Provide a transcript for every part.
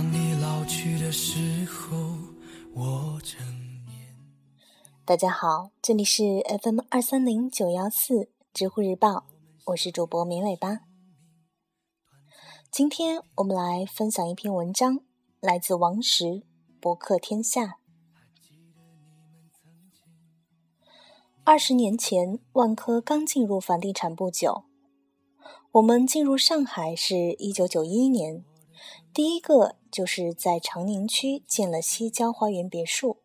当你老去的时候，我正念。大家好，这里是 FM 二三零九幺四知乎日报，我是主播明尾巴。今天我们来分享一篇文章，来自王石博客天下。二十年前，万科刚进入房地产不久。我们进入上海是一九九一年，第一个就是在长宁区建了西郊花园别墅。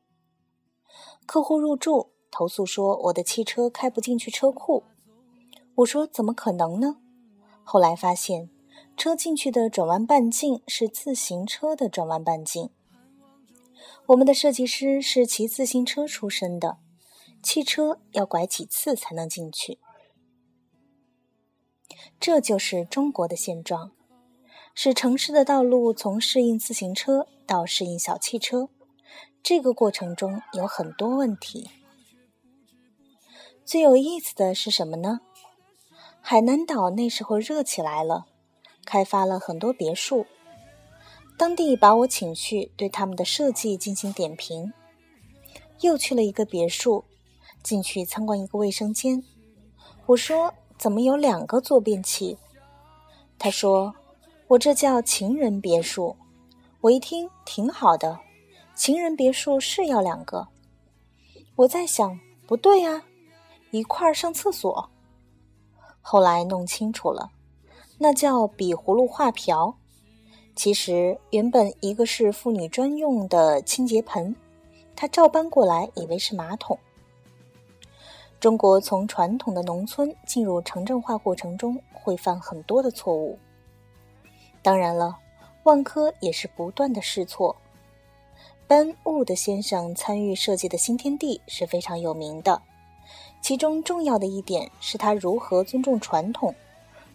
客户入住，投诉说我的汽车开不进去车库。我说怎么可能呢？后来发现，车进去的转弯半径是自行车的转弯半径。我们的设计师是骑自行车出身的。汽车要拐几次才能进去？这就是中国的现状，使城市的道路从适应自行车到适应小汽车，这个过程中有很多问题。最有意思的是什么呢？海南岛那时候热起来了，开发了很多别墅，当地把我请去对他们的设计进行点评，又去了一个别墅。进去参观一个卫生间，我说：“怎么有两个坐便器？”他说：“我这叫情人别墅。”我一听挺好的，情人别墅是要两个。我在想，不对呀，一块儿上厕所。后来弄清楚了，那叫比葫芦画瓢。其实原本一个是妇女专用的清洁盆，他照搬过来以为是马桶。中国从传统的农村进入城镇化过程中，会犯很多的错误。当然了，万科也是不断的试错。班沃德先生参与设计的新天地是非常有名的，其中重要的一点是他如何尊重传统，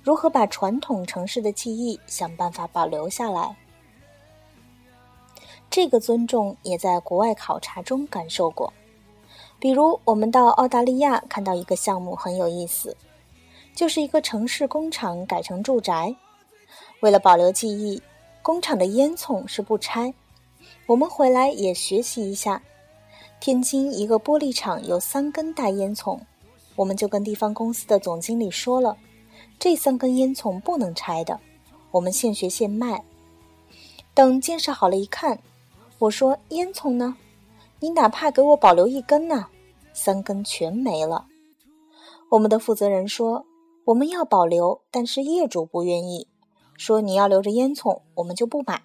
如何把传统城市的记忆想办法保留下来。这个尊重也在国外考察中感受过。比如，我们到澳大利亚看到一个项目很有意思，就是一个城市工厂改成住宅。为了保留记忆，工厂的烟囱是不拆。我们回来也学习一下。天津一个玻璃厂有三根大烟囱，我们就跟地方公司的总经理说了，这三根烟囱不能拆的，我们现学现卖。等建设好了，一看，我说烟囱呢？你哪怕给我保留一根呢，三根全没了。我们的负责人说我们要保留，但是业主不愿意，说你要留着烟囱，我们就不买。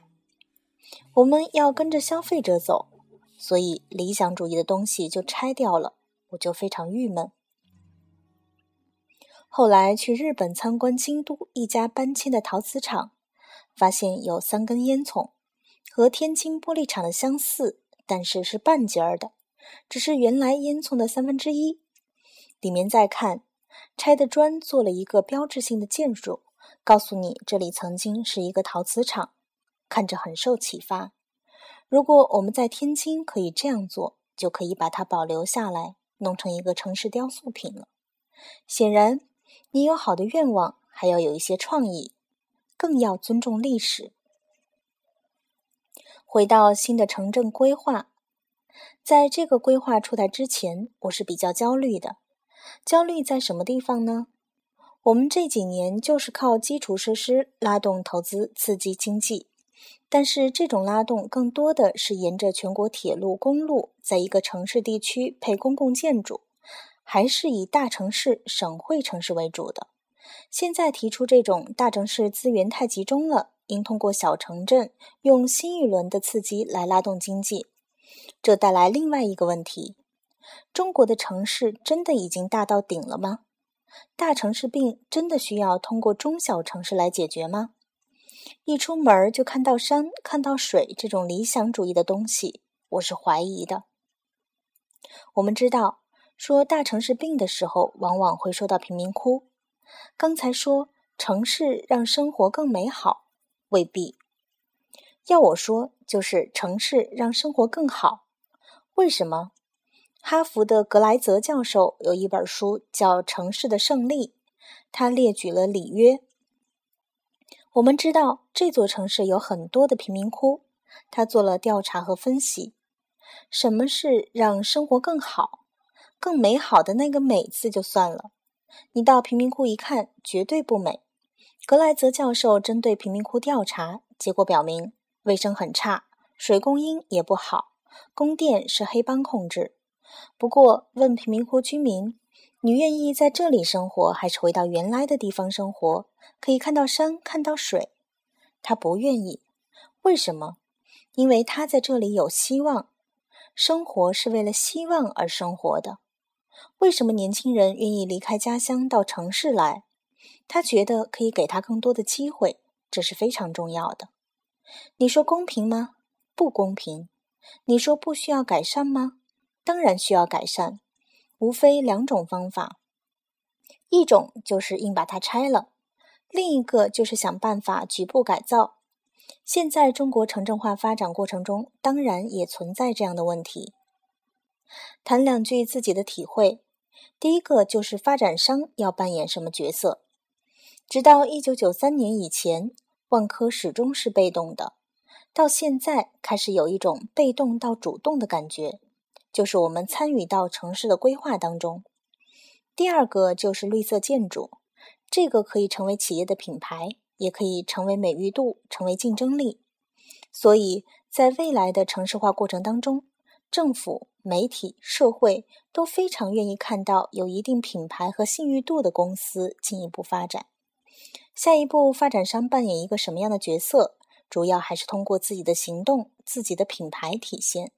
我们要跟着消费者走，所以理想主义的东西就拆掉了，我就非常郁闷。后来去日本参观京都一家搬迁的陶瓷厂，发现有三根烟囱，和天津玻璃厂的相似。但是是半截儿的，只是原来烟囱的三分之一。里面再看，拆的砖做了一个标志性的建筑，告诉你这里曾经是一个陶瓷厂，看着很受启发。如果我们在天津可以这样做，就可以把它保留下来，弄成一个城市雕塑品了。显然，你有好的愿望，还要有一些创意，更要尊重历史。回到新的城镇规划，在这个规划出台之前，我是比较焦虑的。焦虑在什么地方呢？我们这几年就是靠基础设施拉动投资，刺激经济，但是这种拉动更多的是沿着全国铁路、公路，在一个城市地区配公共建筑，还是以大城市、省会城市为主的。现在提出这种大城市资源太集中了。应通过小城镇用新一轮的刺激来拉动经济，这带来另外一个问题：中国的城市真的已经大到顶了吗？大城市病真的需要通过中小城市来解决吗？一出门就看到山、看到水这种理想主义的东西，我是怀疑的。我们知道，说大城市病的时候，往往会说到贫民窟。刚才说城市让生活更美好。未必，要我说，就是城市让生活更好。为什么？哈佛的格莱泽教授有一本书叫《城市的胜利》，他列举了里约。我们知道这座城市有很多的贫民窟，他做了调查和分析。什么是让生活更好、更美好的那个“美”字就算了，你到贫民窟一看，绝对不美。格莱泽教授针对贫民窟调查，结果表明卫生很差，水供应也不好，供电是黑帮控制。不过，问贫民窟居民。你愿意在这里生活，还是回到原来的地方生活？可以看到山，看到水。他不愿意，为什么？因为他在这里有希望。生活是为了希望而生活的。为什么年轻人愿意离开家乡到城市来？他觉得可以给他更多的机会，这是非常重要的。你说公平吗？不公平。你说不需要改善吗？当然需要改善。无非两种方法，一种就是硬把它拆了，另一个就是想办法局部改造。现在中国城镇化发展过程中，当然也存在这样的问题。谈两句自己的体会，第一个就是发展商要扮演什么角色。直到一九九三年以前，万科始终是被动的，到现在开始有一种被动到主动的感觉。就是我们参与到城市的规划当中。第二个就是绿色建筑，这个可以成为企业的品牌，也可以成为美誉度，成为竞争力。所以在未来的城市化过程当中，政府、媒体、社会都非常愿意看到有一定品牌和信誉度的公司进一步发展。下一步，发展商扮演一个什么样的角色？主要还是通过自己的行动、自己的品牌体现。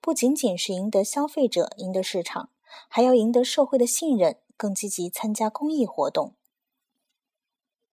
不仅仅是赢得消费者、赢得市场，还要赢得社会的信任，更积极参加公益活动。